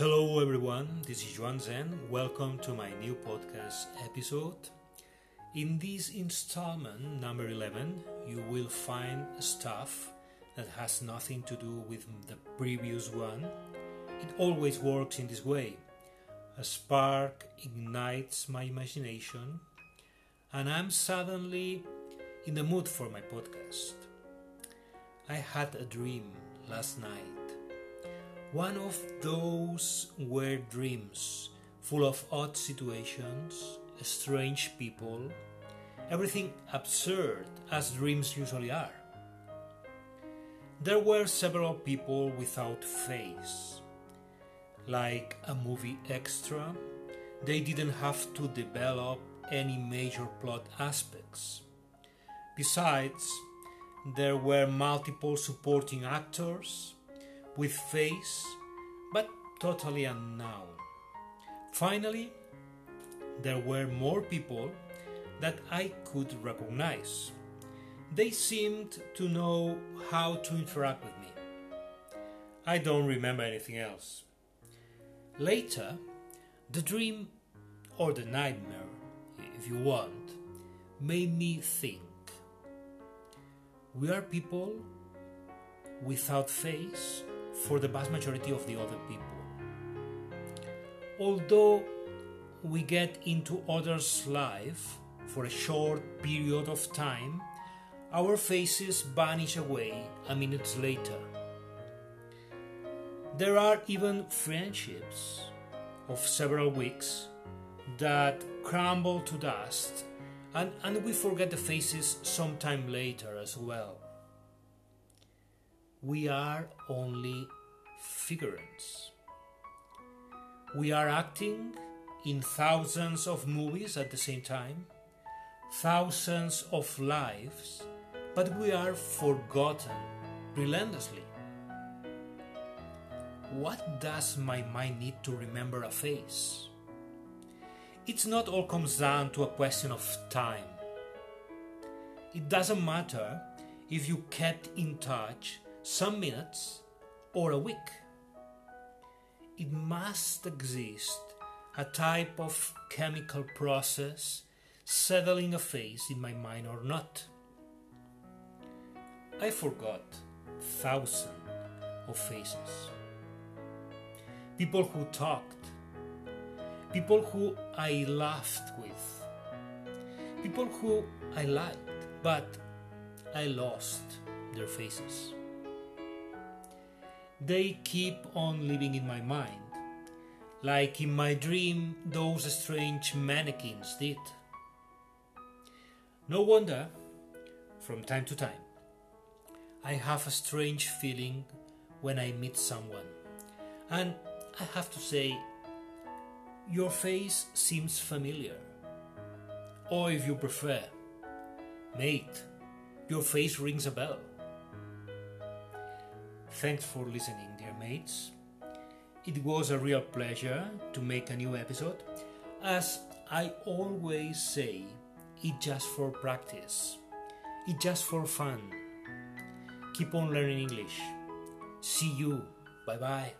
Hello, everyone. This is Juan Zen. Welcome to my new podcast episode. In this installment, number 11, you will find stuff that has nothing to do with the previous one. It always works in this way. A spark ignites my imagination, and I'm suddenly in the mood for my podcast. I had a dream last night one of those weird dreams, full of odd situations, strange people, everything absurd as dreams usually are. There were several people without face. Like a movie extra, they didn't have to develop any major plot aspects. Besides, there were multiple supporting actors with face, but totally unknown. Finally, there were more people that I could recognize. They seemed to know how to interact with me. I don't remember anything else. Later, the dream or the nightmare, if you want, made me think. We are people without face for the vast majority of the other people. Although we get into others' life for a short period of time, our faces vanish away a minute later. There are even friendships of several weeks that crumble to dust, and, and we forget the faces sometime later as well we are only figurants. We are acting in thousands of movies at the same time, thousands of lives, but we are forgotten relentlessly. What does my mind need to remember a face? It's not all comes down to a question of time. It doesn't matter if you kept in touch some minutes, or a week. It must exist a type of chemical process settling a face in my mind or not. I forgot thousands of faces. People who talked, people who I laughed with, people who I liked, but I lost their faces. They keep on living in my mind, like in my dream those strange mannequins did. No wonder, from time to time, I have a strange feeling when I meet someone. And I have to say, your face seems familiar. Or if you prefer, mate, your face rings a bell. Thanks for listening, dear mates. It was a real pleasure to make a new episode. As I always say, it's just for practice, it's just for fun. Keep on learning English. See you. Bye bye.